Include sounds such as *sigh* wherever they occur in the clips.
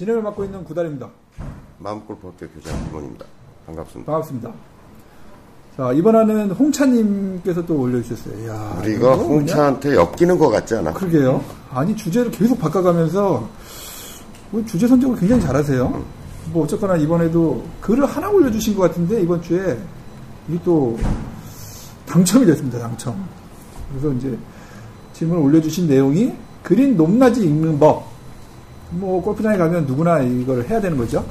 진행을 맡고 있는 구달입니다. 마음골프학교 교장 김원입니다. 반갑습니다. 반갑습니다. 자, 이번에는 홍차님께서 또 올려주셨어요. 이야, 우리가? 홍차한테 엮이는 것 같지 않아? 그러게요. 아니, 주제를 계속 바꿔가면서, 뭐 주제 선정을 굉장히 잘하세요. 뭐, 어쨌거나 이번에도 글을 하나 올려주신 것 같은데, 이번 주에, 이게 또, 당첨이 됐습니다, 당첨. 그래서 이제, 질문을 올려주신 내용이, 그린 높낮이 읽는 법. 뭐, 골프장에 가면 누구나 이걸 해야 되는 거죠.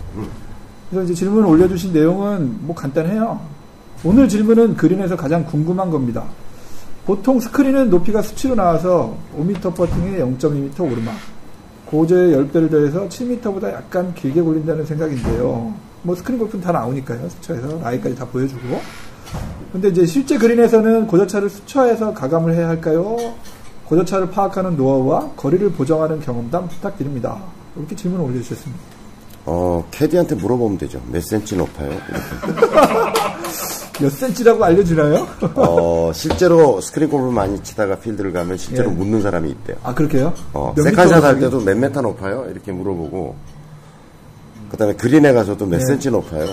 그래서 이제 질문을 올려주신 내용은 뭐 간단해요. 오늘 질문은 그린에서 가장 궁금한 겁니다. 보통 스크린은 높이가 수치로 나와서 5m 퍼팅에 0.2m 오르막, 고저에 10배를 더해서 7m보다 약간 길게 걸린다는 생각인데요. 뭐 스크린 골프는 다 나오니까요. 수처에서 라이까지 다 보여주고. 근데 이제 실제 그린에서는 고저차를 수치화해서 가감을 해야 할까요? 고저차를 파악하는 노하우와 거리를 보정하는 경험담 부탁드립니다. 이렇게 질문을 올려주셨습니다. 어, 캐디한테 물어보면 되죠. 몇 센치 높아요? *laughs* 몇 센치라고 알려주나요? 어, 실제로 스크린 골프 많이 치다가 필드를 가면 실제로 예. 묻는 사람이 있대요. 아, 그렇게요? 어, 몇 second shot 할 때도 몇 메타 높아요? 이렇게 물어보고, 그 다음에 그린에 가서도 몇 네. 센치 높아요?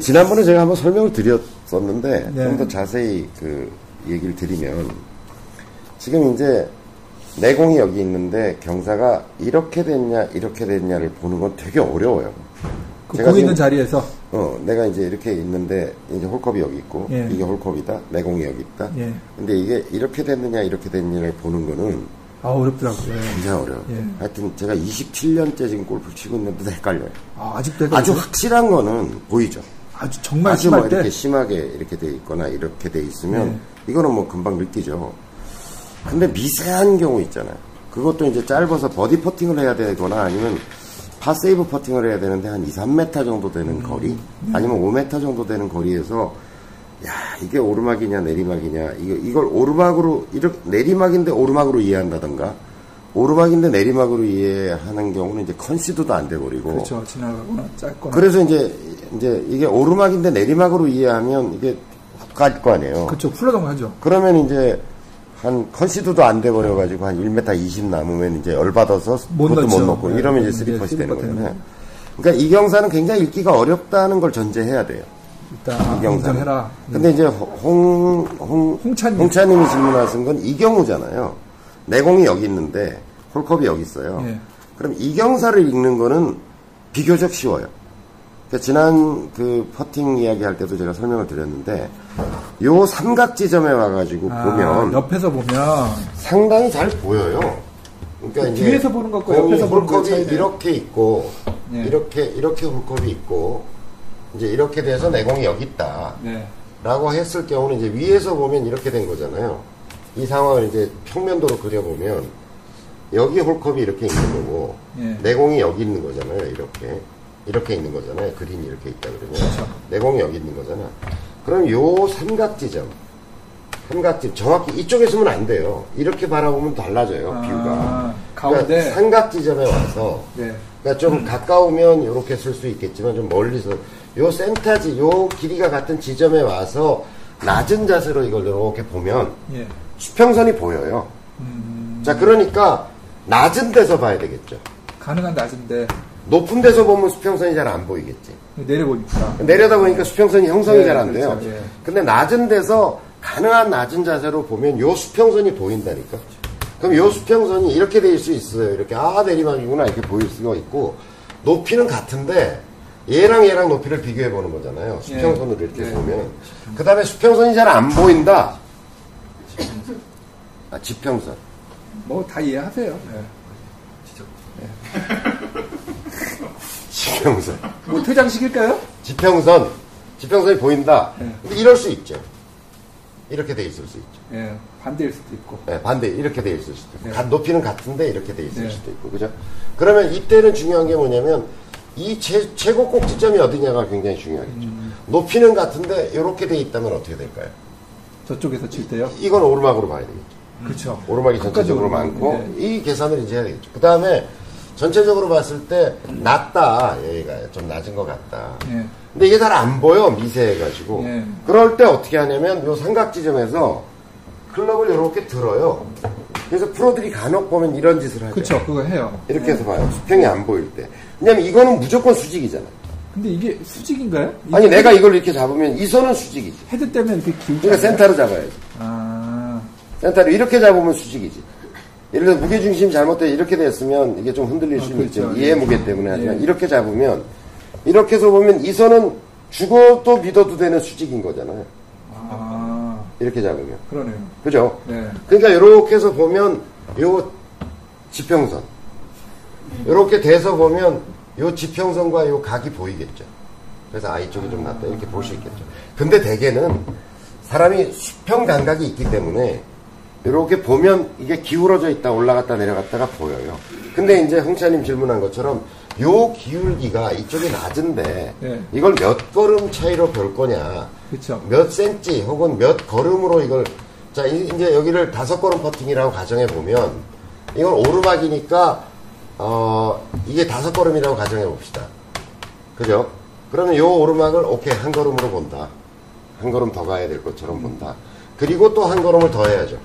지난번에 제가 한번 설명을 드렸었는데, 네. 좀더 자세히 그 얘기를 드리면, 지금 이제 내공이 여기 있는데 경사가 이렇게 됐냐, 이렇게 됐냐를 보는 건 되게 어려워요. 그 제가 공 있는 자리에서 어, 내가 이제 이렇게 있는데, 이제 홀컵이 여기 있고, 예. 이게 홀컵이다, 내공이 여기 있다. 예. 근데 이게 이렇게 됐느냐, 이렇게 됐느냐를 보는 거는 아 어렵더라고요. 예. 굉장히 어려워요. 예. 하여튼 제가 27년째 지금 골프를 치고 있는데도 헷갈려요. 아, 아직도 아주 헷갈리죠? 확실한 거는 보이죠. 아주 정말 아주 뭐 심할 때 이렇게 심하게 이렇게 돼 있거나 이렇게 돼 있으면 네. 이거는 뭐 금방 느끼죠. 근데 미세한 경우 있잖아요. 그것도 이제 짧아서 버디 퍼팅을 해야 되거나 아니면 par save 퍼팅을 해야 되는데 한 2, 3m 정도 되는 음. 거리 아니면 5m 정도 되는 거리에서 야 이게 오르막이냐 내리막이냐 이거 이걸 오르막으로 이렇게 내리막인데 오르막으로 이해한다던가 오르막인데 내리막으로 이해하는 경우는 이제 컨시드도 안 돼 버리고 그렇죠. 지나가거나 짧거나 그래서 이제 이제 이게 오르막인데 내리막으로 이해하면 이게 훅 갈 거 아니에요. 그렇죠. 훌러덩 하죠. 그러면 이제 한 컨시드도 안 돼 버려 가지고 한 1m 20 남으면 이제 열 받아서 못 그것도 못 넣죠. 넣고 네, 이러면 이제 이제 쓰리퍼시 되는 거잖아요. 그러니까 이 경사는 굉장히 읽기가 어렵다는 걸 전제해야 돼요. 일단 아, 이 경사는. 인정해라. 근데 이제 홍, 홍, 홍차님. 홍차님이 질문하신 건 이 경우잖아요. 내공이 여기 있는데 홀컵이 여기 있어요. 예. 그럼 이 경사를 읽는 거는 비교적 쉬워요. 그러니까 지난 그 퍼팅 이야기 할 때도 제가 설명을 드렸는데 요 삼각 지점에 와가지고 아, 보면 옆에서 보면 상당히 잘 보여요. 그러니까 이제 뒤에서 보는 것과 옆에서 보는 홀컵이 차이네요. 이렇게 있고 네. 이렇게 이렇게 홀컵이 있고 이제 이렇게 돼서 내공이 여기 있다. 네. 라고 했을 경우는 이제 위에서 보면 이렇게 된 거잖아요. 이 상황을 이제 평면도로 그려보면 여기 홀컵이 이렇게 있는 거고 예. 내공이 여기 있는 거잖아요. 이렇게 이렇게 있는 거잖아요. 그림이 이렇게 있다 그러면 그렇죠. 내공이 여기 있는 거잖아. 그럼 요 삼각지점 삼각지 정확히 이쪽에 서면 안 돼요. 이렇게 바라보면 달라져요. 아, 뷰가. 가운데 그러니까 삼각지점에 와서 네. 그러니까 좀 가까우면 이렇게 쓸 수 있겠지만 좀 멀리서 요 센터지 요 길이가 같은 지점에 와서 낮은 자세로 이걸 이렇게 보면 예. 수평선이 보여요. 음, 자 그러니까 낮은 데서 봐야 되겠죠. 가능한 낮은 데 높은 데서 보면 수평선이 잘 안 보이겠지. 내려보니까 내려다 보니까 수평선이 형성이 네, 잘안 돼요. 그렇죠. 예. 근데 낮은 데서 가능한 낮은 자세로 보면 요 수평선이 보인다니까. 그럼 요 수평선이 이렇게 될 수 있어요. 이렇게 아 내리막이구나 이렇게 보일 수가 있고 높이는 같은데 얘랑 얘랑 높이를 비교해 보는 거잖아요. 수평선으로 이렇게 네. 보면 그 다음에 수평선이 잘 안 보인다. 아 지평선. 뭐 다 이해하세요. 네. *laughs* 지평선. 뭐 퇴장시킬까요? 지평선. 지평선이 보인다. 네. 근데 이럴 수 있죠. 이렇게 돼 있을 수 있죠. 예. 반대일 수도 있고. 네, 반대 이렇게 돼 있을 수도 있고 네. 가- 높이는 같은데 이렇게 돼 있을 네. 수도 있고 그죠? 그러면 이때는 중요한 게 뭐냐면 이 최, 최고 꼭지점이 어디냐가 굉장히 중요하겠죠. 음. 높이는 같은데 이렇게 돼 있다면 어떻게 될까요? 저쪽에서 칠 때요. 이 건 오르막으로 봐야 되겠죠. 그렇죠. 오르막이 전체적으로 많고. 네. 이 계산을 이제 해야 되겠죠. 그 다음에 전체적으로 봤을 때 낮다 여기가 좀 낮은 것 같다. 예. 근데 이게 잘 안 보여 미세해가지고 예. 그럴 때 어떻게 하냐면 요 삼각 지점에서 클럽을 이렇게 들어요. 그래서 프로들이 간혹 보면 이런 짓을 하죠. 그쵸, 그거 해요. 이렇게 해서 봐요. 수평이 안 보일 때. 왜냐면 이거는 무조건 수직이잖아. 근데 이게 수직인가요? 아니, 내가 이걸 이렇게 잡으면 이 선은 수직이지. 헤드 때문에 이렇게 기울지 그러니까? 센터로 잡아야지. 아, 센터로 이렇게 잡으면 수직이지. 예를 들어 무게중심 잘못돼 이렇게 됐으면 이게 좀 흔들릴 아, 수는 그렇죠. 있죠. 이해 예. 무게 때문에 하지만 예. 이렇게 잡으면 이렇게 해서 보면 이 선은 죽어도 믿어도 되는 수직인 거잖아요. 아, 이렇게 잡으면. 그러네요. 그죠? 네. 그러니까 이렇게 해서 보면 요 지평선 이렇게 돼서 보면 요 지평선과 요 각이 보이겠죠. 그래서 아 이쪽이 좀 낫다 이렇게 볼 수 있겠죠. 근데 대개는 사람이 수평 감각이 있기 때문에 이렇게 보면 이게 기울어져 있다 올라갔다 내려갔다가 보여요. 근데 이제 홍차님 질문한 것처럼 요 기울기가 이쪽이 낮은데 네. 이걸 몇 걸음 차이로 별 거냐 그쵸. 몇 센치 혹은 몇 걸음으로 이걸 자 이- 이제 여기를 다섯 걸음 퍼팅이라고 가정해 보면 이건 오르막이니까 어 이게 다섯 걸음이라고 가정해 봅시다. 그죠? 그러면 요 오르막을 오케이 한 걸음으로 본다. 한 걸음 더 가야 될 것처럼 본다. 그리고 또 한 걸음을 더 해야죠.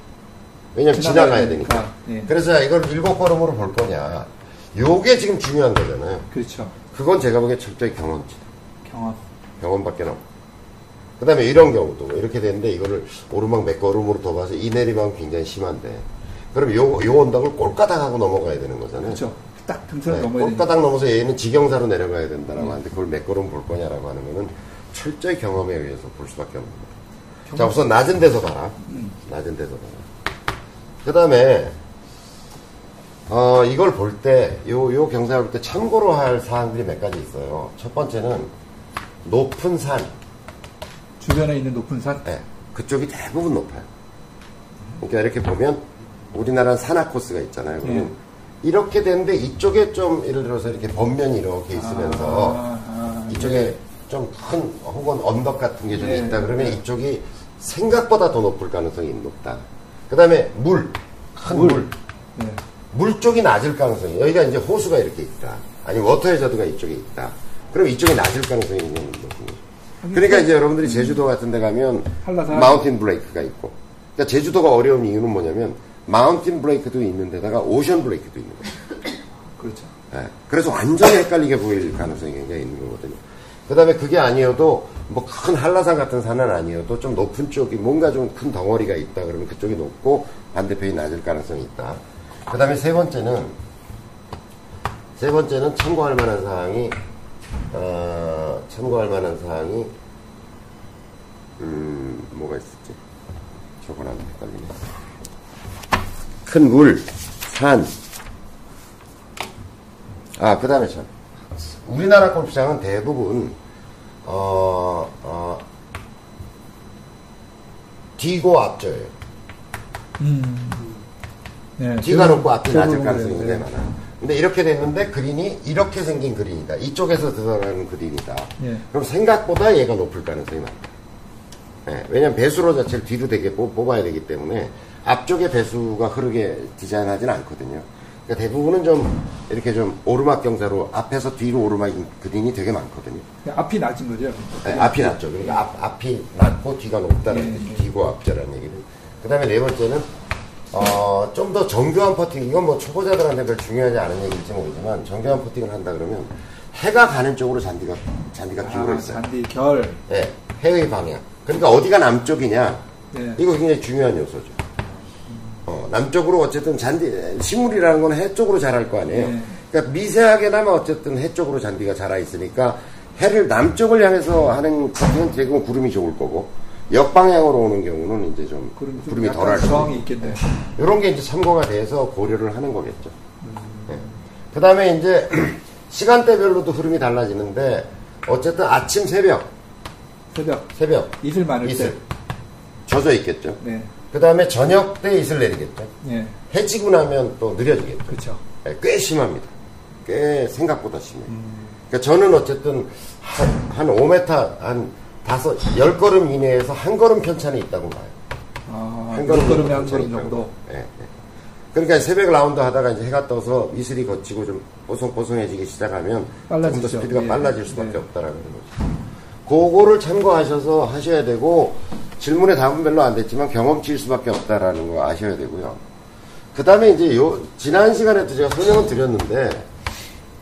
왜냐면 지나가야 되니까. 되니까. 예. 그래서 이걸 일곱 걸음으로 볼 거냐. 요게 지금 중요한 거잖아요. 그렇죠. 그건 제가 보기에 철저히 경험치다. 경험. 병원밖에 없고. 그 다음에 이런 경우도 뭐 이렇게 되는데 이거를 오르막 몇 걸음으로 더 봐서 이 내리막은 굉장히 심한데 그럼 요, 요 언덕을 꼴까닥 하고 넘어가야 되는 거잖아요. 그렇죠. 딱 등선을 네, 넘어야. 꼴까닥 넘어서 얘는 지경사로 내려가야 된다라고 하는데 그걸 몇 걸음 볼 거냐라고 하는 거는 철저히 경험에 의해서 볼 수밖에 없는 거예요. 자, 우선 낮은 데서 봐라. 낮은 데서 봐라. 그 다음에 어, 이걸 볼 때, 요, 요 경사를 볼 때 참고로 할 사항들이 몇 가지 있어요. 첫 번째는 높은 산, 주변에 있는 높은 산. 네, 그쪽이 대부분 높아요. 그러니까 이렇게 보면 우리나라는 산악 코스가 있잖아요. 그러면 예. 이렇게 되는데 이쪽에 좀 예를 들어서 이렇게 번면이 이렇게 있으면서 아, 아, 이쪽에 좀큰 혹은 언덕 같은 게좀 네. 있다 그러면 이쪽이 생각보다 더 높을 가능성이 높다. 그 다음에 물, 큰 물. 물. 네. 쪽이 낮을 가능성이 여기가 이제 호수가 이렇게 있다. 아니 워터 해저드가 이쪽에 있다. 그럼 이쪽이 낮을 가능성이 높은 거죠. 그러니까 이제 여러분들이 제주도 같은 데 가면 한라산. mountain break가 있고 그러니까 제주도가 어려운 이유는 뭐냐면 mountain break도 있는 데다가 ocean break도 있는 거예요. 그렇죠. 예, 그래서 완전히 헷갈리게 보일 가능성이 굉장히 있는 거거든요. 그 다음에 그게 아니어도 뭐 큰 한라산 같은 산은 아니어도 좀 높은 쪽이 뭔가 좀 큰 덩어리가 있다 그러면 그쪽이 높고 반대편이 낮을 가능성이 있다. 그 다음에 세 번째는 세 번째는 참고할 만한 사항이 어, 참고할 만한 사항이 음 뭐가 있었지? 안 헷갈리네. 큰 물, 산, 아, 그 다음에 참. 우리나라 골프장은 대부분, 어, 어, 뒤고 앞져예요. 네. 뒤가 높고 앞이 낮을 가능성이. 굉장히 많아요. 근데 이렇게 됐는데 그린이 이렇게 생긴 그린이다. 이쪽에서 들어가는 그린이다. 예. 그럼 생각보다 얘가 높을 가능성이 많다. 예, 왜냐면 배수로 자체를 뒤로 되게 뽑- 뽑아야 되기 때문에 앞쪽에 배수가 흐르게 디자인하지는 않거든요. 그러니까 대부분은 좀 이렇게 좀 오르막 경사로 앞에서 뒤로 오르막인 그린이 되게 많거든요. 그냥 앞이 낮은 거죠. 네, 앞이 낮죠. 그러니까 앞, 앞이 낮고 뒤가 높다는 예, 뜻이 예. 뒤고 앞자라는 얘기는. 그 다음에 네 번째는, 어, 좀 더 정교한 퍼팅, 이건 뭐 초보자들한테 별 중요하지 않은 얘기일지 모르지만, 정교한 퍼팅을 한다 그러면, 해가 가는 쪽으로 잔디가, 잔디가 기울어 아, 있어요. 잔디 결. 예, 해의 방향. 그러니까 어디가 남쪽이냐, 네. 이거 굉장히 중요한 요소죠. 어, 남쪽으로 어쨌든 잔디, 식물이라는 건 해 쪽으로 자랄 거 아니에요. 네. 그러니까 미세하게나마 어쨌든 해 쪽으로 잔디가 자라 있으니까 해를 남쪽을 향해서 하는 것은 대부분 구름이 좋을 거고 역방향으로 오는 경우는 이제 좀 구름이 약간 덜할 저항이 있겠네. 이런 게 이제 참고가 돼서 고려를 하는 거겠죠. 그 다음에 이제 *clears throat* 시간대별로도 흐름이 달라지는데 어쨌든 아침 새벽, 새벽 새벽 이슬 많을 이슬 때. 젖어 있겠죠. 네. 그 다음에 저녁 때 이슬 내리겠죠. 네. 해지고 나면 또 느려지겠죠. 그렇죠. 네, 꽤 심합니다. 꽤 생각보다 심해요. 그러니까 저는 어쨌든 한, 한 5m, 한 다섯, 열 걸음 이내에서 한 걸음 편차는 있다고 봐요. 아, 한몇 걸음 걸음에 한 걸음 정도. 예, 예. 그러니까 새벽 라운드 하다가 이제 해가 떠서 이슬이 거치고 좀 뽀송뽀송해지기 시작하면 빨라지죠. 스피드가 예. 빨라질 수밖에 네. 없다라는 거죠. 그거를 참고하셔서 하셔야 되고 질문에 답은 별로 안 됐지만 경험치일 수밖에 없다라는 거 아셔야 되고요. 그 다음에 이제 요, 지난 시간에도 제가 설명을 드렸는데,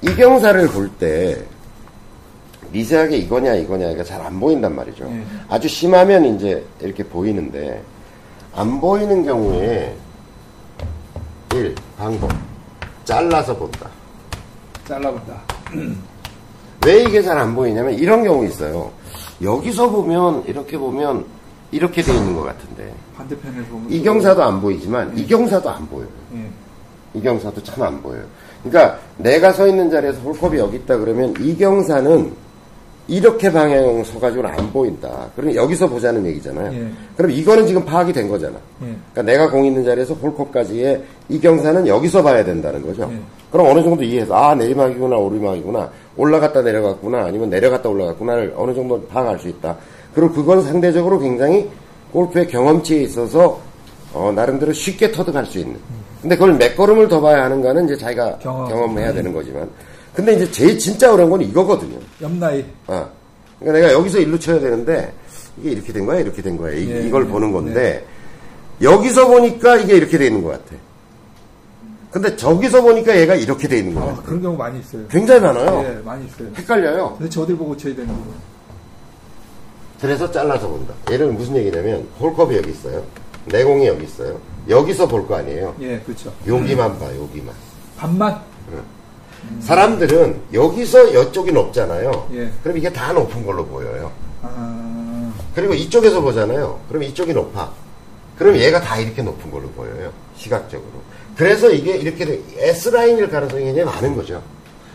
이경사를 볼 때, 미세하게 이거냐 이거냐가 잘 안 보인단 말이죠. 예. 아주 심하면 이제 이렇게 보이는데, 안 보이는 경우에, 1. 방법. 잘라서 본다. 잘라본다. 왜 이게 잘 안 보이냐면 이런 경우 있어요. 여기서 보면, 이렇게 보면, 이렇게 돼 있는 것 같은데, 반대편에서 보면. 이경사도 안 보이지만, 이경사도 안 보여요. 예. 이경사도 참 안 보여요. 그러니까 내가 서 있는 자리에서 홀컵이 여기 있다 그러면 이경사는 이렇게 방향 서가지고는 안 보인다. 그럼 여기서 보자는 얘기잖아요. 예. 그럼 이거는 지금 파악이 된 거잖아. 예. 그러니까 내가 공 있는 자리에서 홀컵까지의 이 경사는 여기서 봐야 된다는 거죠. 예. 그럼 어느 정도 이해해서 아 내리막이구나 오르막이구나 올라갔다 내려갔구나 아니면 내려갔다 올라갔구나를 어느 정도 파악할 수 있다. 그리고 그건 상대적으로 굉장히 골프의 경험치에 있어서 어, 나름대로 쉽게 터득할 수 있는. 근데 그걸 몇 걸음을 더 봐야 하는가는 이제 자기가 경험. 경험해야 되는 거지만. 근데 이제 제일 진짜 어려운 건 이거거든요. 옆나이. 어. 그러니까 내가 여기서 일로 쳐야 되는데 이게 이렇게 된 거야, 이렇게 된 거야. 이, 예, 걸 예, 보는 건데 여기서 보니까 이게 이렇게 돼 있는 것 같아. 근데 저기서 보니까 얘가 이렇게 돼 있는 것 아. 그런 경우 많이 있어요. 굉장히 많아요. 예, 많이 있어요. 헷갈려요. 도대체 어딜 보고 쳐야 되는 거고. 그래서 잘라서 본다. 얘는 무슨 얘기냐면 홀컵이 여기 있어요. 내공이 여기 있어요. 여기서 볼 거 아니에요. 예, 그렇죠. 여기만 봐, 여기만. 반만? 사람들은 여기서 이쪽이 높잖아요. 예. 그럼 이게 다 높은 걸로 보여요. 아, 그리고 이쪽에서 보잖아요. 그럼 이쪽이 높아. 그럼 얘가 다 이렇게 높은 걸로 보여요. 시각적으로. 그래서 이게 이렇게 돼- S라인일 가능성이 굉장히 많은 거죠.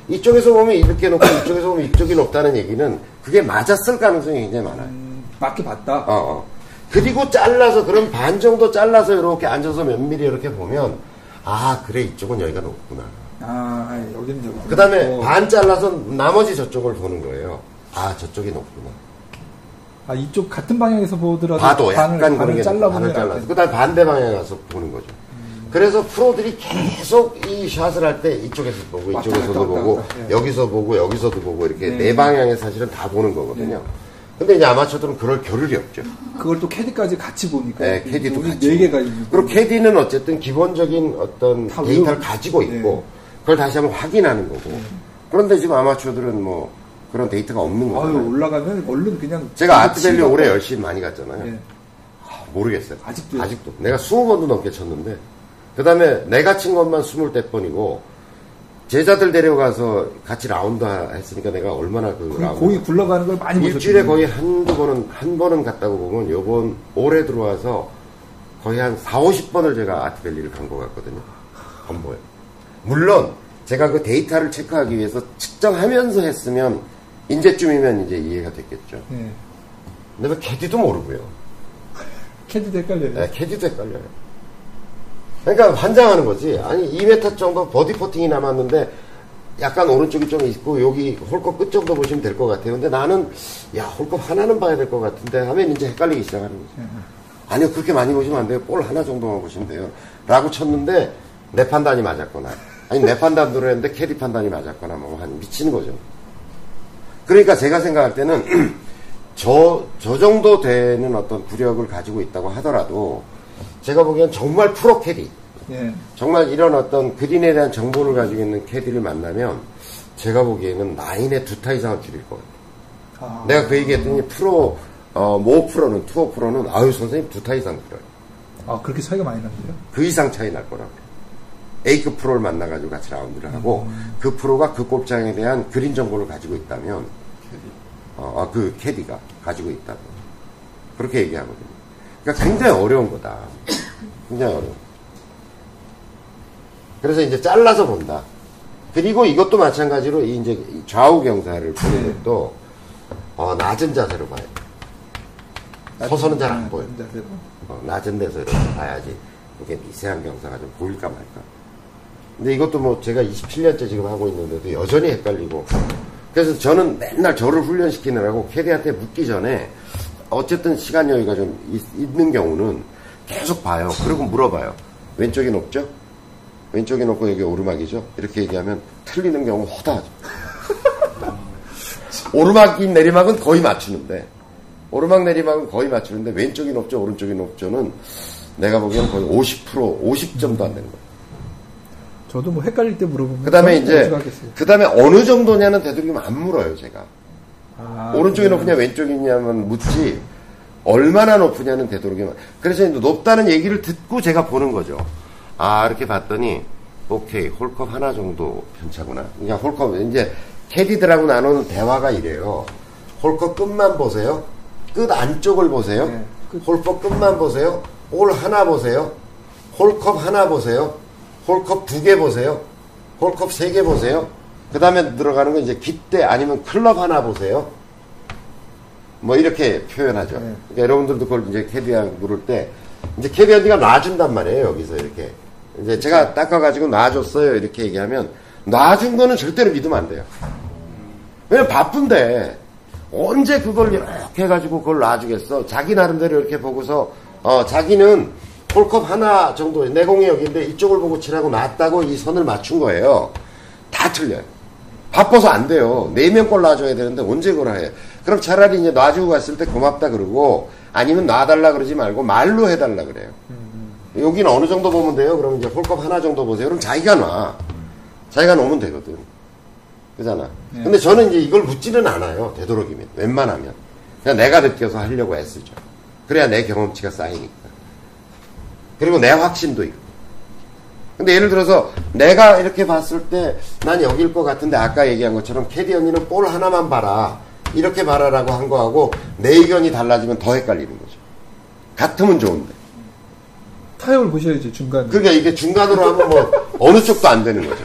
이쪽에서 보면 이렇게 높고 이쪽에서 보면 이쪽이 높다는 얘기는 그게 맞았을 가능성이 굉장히 많아요. 음, 맞게 봤다. 어, 어. 그리고 잘라서 그럼 반 정도 잘라서 이렇게 앉아서 몇 미리 이렇게 보면 아 그래 이쪽은 여기가 높구나. 아, 여기는 여기. 그 다음에 어, 반 잘라서 나머지 저쪽을 보는 거예요. 아 저쪽이 높구나. 아, 이쪽 같은 방향에서 보더라도. 봐도 반을, 약간 그런 반을 게 잘라 보면 반을 안 잘라서 돼. 그 다음에 반대 방향에 가서 보는 거죠. 그래서 프로들이 계속 이 샷을 할 때 이쪽에서 보고 왔다 이쪽에서도 갔다 보고 왔다 갔다. 예. 여기서 보고 여기서도 보고 이렇게 네. 네 방향에 사실은 다 보는 거거든요. 근데 이제 아마추어들은 그럴 겨를이 없죠. 그걸 또 캐디까지 같이 보니까. 네, 캐디도 같이. 네 개가. 그리고 캐디는 어쨌든 기본적인 어떤 다 데이터를. 가지고 있고 네. 그걸 다시 한번 확인하는 거고. 그런데 지금 아마추어들은 뭐 그런 데이터가 없는 아유, 거예요. 올라가면 얼른 그냥. 제가 아트밸리 올해 열심히 많이 갔잖아요. 예. 모르겠어요. 아직도요? 아직도. 내가 20번도 넘게 쳤는데, 그 다음에 내가 친 것만 24번이고, 제자들 데려가서 같이 라운드 했으니까 내가 얼마나 그그 라운드. 공이 굴러가는 걸 많이 보셨죠. 일주일에 거의 한두 번은, 한 번은 갔다고 보면, 요번, 올해 들어와서 거의 한 4, 50번을 제가 아트밸리를 간 것 같거든요. 안 보여. 물론, 제가 그 데이터를 체크하기 위해서 측정하면서 했으면, 이제쯤이면 이제 이해가 됐겠죠. 예. 근데 왜 캐디도 모르고요. *laughs* 캐디도 헷갈려요. 네, 캐디도 헷갈려요. 그러니까 환장하는 거지. 아니 2m 정도 버디 퍼팅이 남았는데 약간 오른쪽이 좀 있고 여기 홀컵 끝 정도 보시면 될 것 같아요. 근데 나는 야 홀컵 하나는 봐야 될 것 같은데 하면 이제 헷갈리기 시작하는 거지. 아니요 그렇게 많이 보시면 안 돼요. 볼 하나 정도만 보시면 돼요. 라고 쳤는데 내 판단이 맞았거나 아니 내 판단대로 했는데 캐디 판단이 맞았거나 뭐 한 미치는 거죠. 그러니까 제가 생각할 때는 *clears throat* 저, 저 정도 되는 어떤 구력을 가지고 있다고 하더라도 제가 보기엔 정말 프로 캐디, 예. 정말 이런 어떤 그린에 대한 정보를 가지고 있는 캐디를 만나면 제가 보기에는 나인의 두 타 이상을 줄일 것 같아요. 아, 내가 그 얘기했더니 프로, 어, 모 프로는, 투어 프로는 아유, 선생님 두 타 이상 줄여요. 아, 그렇게 차이가 많이 난대요? 그 이상 차이 날 거라고. A급 프로를 만나가지고 같이 라운드를 하고 그 프로가 그 골장에 대한 그린 정보를 가지고 있다면 어, 아, 그 캐디가 가지고 있다면 그렇게 얘기하거든요. 그러니까 굉장히 어려운 거다. 굉장히 어려워. 그래서 이제 잘라서 본다. 그리고 이것도 마찬가지로 이 이제 이 좌우 경사를 보는 네. 것도 어, 낮은 자세로 봐요. 서서는 잘 안 보여. 어, 낮은 데서 이렇게 봐야지 이게 미세한 경사가 좀 보일까 말까. 근데 이것도 뭐 제가 27년째 지금 하고 있는데도 여전히 헷갈리고 그래서 저는 맨날 저를 훈련시키느라고 캐디한테 묻기 전에 어쨌든 시간 여유가 좀 있, 있는 경우는 계속 봐요. 그리고 물어봐요. 왼쪽이 높죠? 왼쪽이 높고 여기 오르막이죠? 이렇게 얘기하면 틀리는 경우 허다하죠. *laughs* 오르막이 내리막은 거의 맞추는데 오르막 내리막은 거의 맞추는데 왼쪽이 높죠 오른쪽이 높죠는 내가 보기엔 거의 50% 50점도 안 되는 거예요. 저도 뭐 헷갈릴 때 물어보면 그 다음에 저는 이제, 어떻게 하겠어요? 그 다음에 어느 정도냐는 되도록이면 안 물어요, 제가. 아, 오른쪽이 그래요? 높으냐, 왼쪽이 있냐면 묻지, 얼마나 높으냐는 되도록이면. 그래서 이제 높다는 얘기를 듣고 제가 보는 거죠. 아, 이렇게 봤더니, 오케이, 홀컵 하나 정도 편차구나. 그러니까 홀컵, 이제, 캐디들하고 나누는 대화가 이래요. 홀컵 끝만 보세요. 끝 안쪽을 보세요. 네, 끝. 홀컵 끝만 보세요. 볼 하나 보세요. 홀컵 하나 보세요. 홀컵 두 개 보세요. 홀컵 세 개 보세요. 그 다음에 들어가는 건 이제 깃대 아니면 클럽 하나 보세요. 뭐 이렇게 표현하죠. 네. 그러니까 여러분들도 그걸 이제 캐디한 물을 때 이제 캐디 언니가 놔준단 말이에요. 여기서 이렇게 이제 제가 닦아가지고 놔줬어요. 이렇게 얘기하면 놔준 거는 절대로 믿으면 안 돼요. 왜냐면 바쁜데 언제 그걸 이렇게 해가지고 그걸 놔주겠어. 자기 나름대로 이렇게 보고서 어 자기는 홀컵 하나 정도 내공이 여기인데 이쪽을 보고 칠하고 놨다고 이 선을 맞춘 거예요. 다 틀려요. 바빠서 안 돼요. 네명걸 놔줘야 되는데 언제 그걸 해. 그럼 차라리 이제 놔주고 갔을 때 고맙다 그러고 아니면 놔달라 그러지 말고 말로 해달라 그래요. 여기는 어느 정도 보면 돼요? 그럼 이제 홀컵 하나 정도 보세요. 그럼 자기가 놔. 자기가 놓으면 되거든. 그잖아. 네. 근데 저는 이제 이걸 묻지는 않아요. 되도록이면. 웬만하면. 그냥 내가 느껴서 하려고 애쓰죠. 그래야 내 경험치가 쌓이니까. 그리고 내 확신도 있고. 근데 예를 들어서 내가 이렇게 봤을 때 난 여길 것 같은데 아까 얘기한 것처럼 캐디 언니는 볼 하나만 봐라. 이렇게 봐라라고 한 거하고 내 의견이 달라지면 더 헷갈리는 거죠. 같으면 좋은데. 타협을 보셔야죠 중간. 그러니까 이게 중간으로 하면 뭐 어느 쪽도 안 되는 거죠.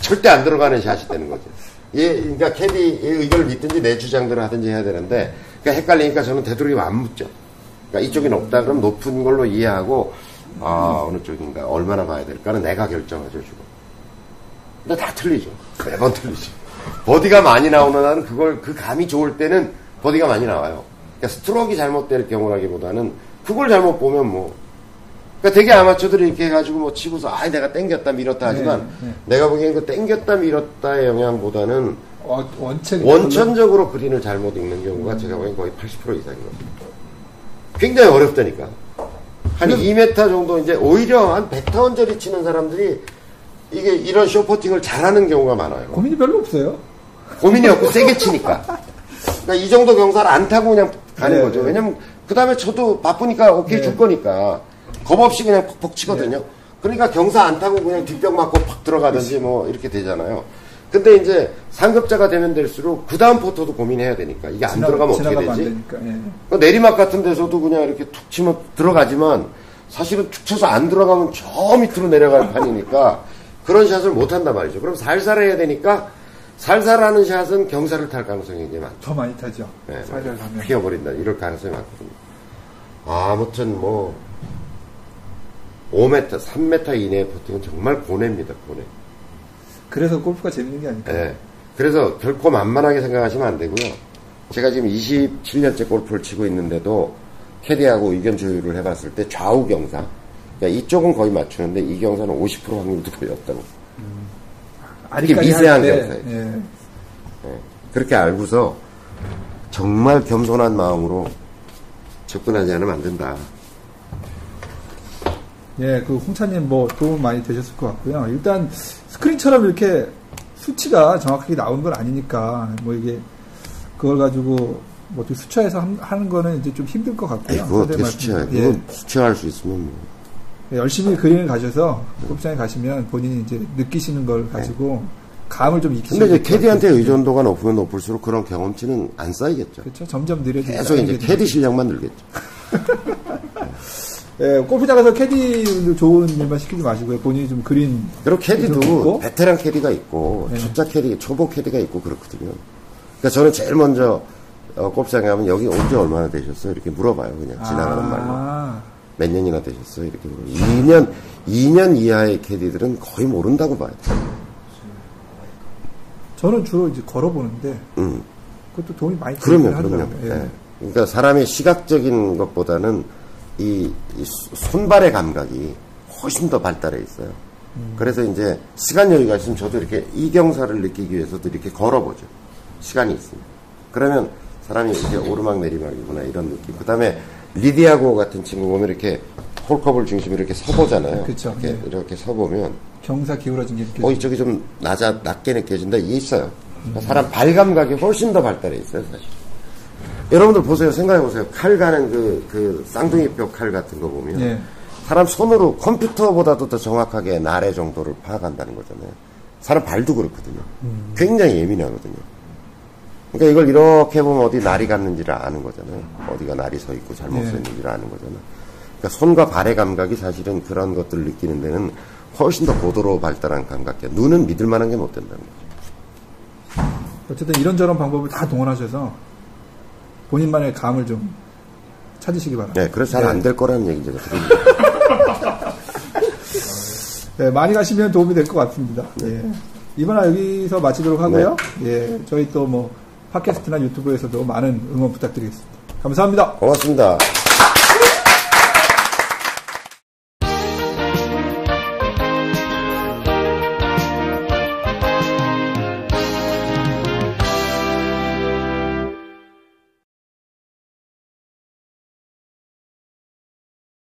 절대 안 들어가는 샷이 되는 거죠. 예, 그러니까 캐디의 의견을 믿든지 내 주장대로 하든지 해야 되는데, 그러니까 헷갈리니까 저는 되도록이면 안 묻죠. 그러니까 이쪽이 높다 그러면 높은 걸로 이해하고, 아, 어느 쪽인가, 얼마나 봐야 될까는 내가 결정하죠, 주로. 근데 다 틀리죠. 매번 틀리죠. 버디가 많이 나오는 날은 그걸, 그 감이 좋을 때는 버디가 많이 나와요. 그러니까 스트로크가 잘못될 경우라기보다는 그걸 잘못 보면 뭐, 그러니까 되게 아마추어들이 이렇게 해가지고 뭐 치고서 아 내가 땡겼다 밀었다 하지만 네, 네. 내가 보기엔 그 땡겼다 밀었다의 영향보다는 어, 원칙 원천적으로 그린을 잘못 읽는 경우가 제가 보기엔 거의 80% 이상인 겁니다. 굉장히 어렵다니까. 한 2m 정도 이제 오히려 한 100타 언저리 치는 사람들이 이게 이런 쇼퍼팅을 잘하는 경우가 많아요. 고민이 별로 없어요. 고민이 없고 세게 치니까. 그러니까 이 정도 경사를 안 타고 그냥 가는 네, 거죠. 네. 왜냐면 그 다음에 저도 바쁘니까 오케이 네. 줄 거니까 겁 없이 그냥 퍽퍽 치거든요. 그러니까 경사 안 타고 그냥 뒷벽 맞고 팍 들어가든지 뭐 이렇게 되잖아요. 근데 이제 상급자가 되면 될수록 그 다음 포터도 고민해야 되니까 이게 안 지나- 들어가면 어떻게 되지? 예. 그 내리막 같은 데서도 그냥 이렇게 툭 치면 들어가지만 사실은 툭 쳐서 안 들어가면 저 밑으로 내려갈 판이니까 그런 샷을 못 한단 말이죠. 그럼 살살 해야 되니까 살살 하는 샷은 경사를 탈 가능성이 굉장히 많죠. 더 많이 타죠. 네, 살살 가면. 휘어버린다. 이럴 가능성이 많거든요. 아무튼 뭐 5m, 3m 이내의 퍼팅은 정말 고뇌입니다. 고뇌. 그래서 골프가 재밌는 게 아닐까. 예. 그래서 결코 만만하게 생각하시면 안 되고요. 제가 지금 27년째 골프를 치고 있는데도 캐디하고 의견 조율을 해봤을 때 좌우 경사. 그러니까 이쪽은 거의 맞추는데 이 경사는 50% 확률도 거의 없다고. 아리까리 미세한 할 때, 경사예요. 예. 그렇게 알고서 정말 겸손한 마음으로 접근하지 않으면 안 된다. 예, 그 홍차님 뭐 도움 많이 되셨을 것 같고요. 일단 스크린처럼 이렇게 수치가 정확하게 나오는 건 아니니까 뭐 이게 그걸 가지고 뭐 수치화해서 함- 하는 거는 이제 좀 힘들 것 같고요. 에이, 그거 어떻게 수치해. 말씀- 그거 수치할 수 있으면 뭐. 예, 열심히 그린을 가셔서 골프장에 가시면 본인이 이제 느끼시는 걸 가지고 감을 좀 익히시면 근데 이제 캐디한테 의존도가 높으면 높을수록 그런 경험치는 안 쌓이겠죠. 그렇죠. 점점 느려지고 계속 이제 캐디 실력만 늘겠죠. *laughs* 예, 골프 장에서 캐디 좋은 일만 시키지 마시고요. 본인이 좀 그린 그리고 캐디도. 베테랑 캐디가 있고 네. 초짜 캐디, 초보 캐디가 있고 그렇거든요. 그러니까 저는 제일 먼저 어, 골프장에 가면 여기 온 지 얼마나 되셨어요? 이렇게 물어봐요. 그냥 지나가는 말로. 아, 몇 년이나 되셨어요? 이렇게 물어요. 2년, 2년 이하의 캐디들은 거의 모른다고 봐요. 저는 주로 이제 걸어보는데 음. 그것도 도움이 많이 그럼요, 되긴 그럼요. 하더라고요. 예. 예. 그러니까 사람의 시각적인 것보다는 이, 이 수- 손발의 감각이 훨씬 더 발달해 있어요. 음. 그래서 이제 시간 여유가 있으면 저도 이렇게 이경사를 느끼기 위해서도 이렇게 걸어보죠. 시간이 있으면. 그러면 사람이 이렇게 오르막 내리막이구나 이런 느낌. 그 다음에 리디아고 같은 친구 보면 이렇게 홀컵을 중심으로 이렇게 서보잖아요. 그쵸, 이렇게, 네. 이렇게 서보면 경사 기울어진 게 느껴져요. 어, 이쪽이 좀 낮아, 낮게 느껴진다. 이게 있어요. 그러니까 사람 발감각이 훨씬 더 발달해 있어요, 사실. 여러분들 보세요. 생각해 보세요. 칼 가는 그, 그 쌍둥이 뼈 칼 같은 거 보면. 예. 사람 손으로 컴퓨터보다도 더 정확하게 나래 정도를 파악한다는 거잖아요. 사람 발도 그렇거든요. 굉장히 예민하거든요. 그러니까 이걸 이렇게 보면 어디 날이 갔는지를 아는 거잖아요. 어디가 날이 서 있고 잘못 예. 서 있는지를 아는 거잖아요. 그러니까 손과 발의 감각이 사실은 그런 것들을 느끼는 데는 훨씬 더 고도로 발달한 감각이야. 눈은 믿을 만한 게 못 된다는 거죠. 어쨌든 이런저런 방법을 다 동원하셔서 본인만의 감을 좀 찾으시기 바랍니다. 네, 그래서 잘 안 될 거라는 얘기 제가 드립니다. 네, 많이 가시면 도움이 될 것 같습니다. 예. 이번화 여기서 마치도록 하고요. 예, 저희 또 뭐 팟캐스트나 유튜브에서도 많은 응원 부탁드리겠습니다. 감사합니다. 고맙습니다.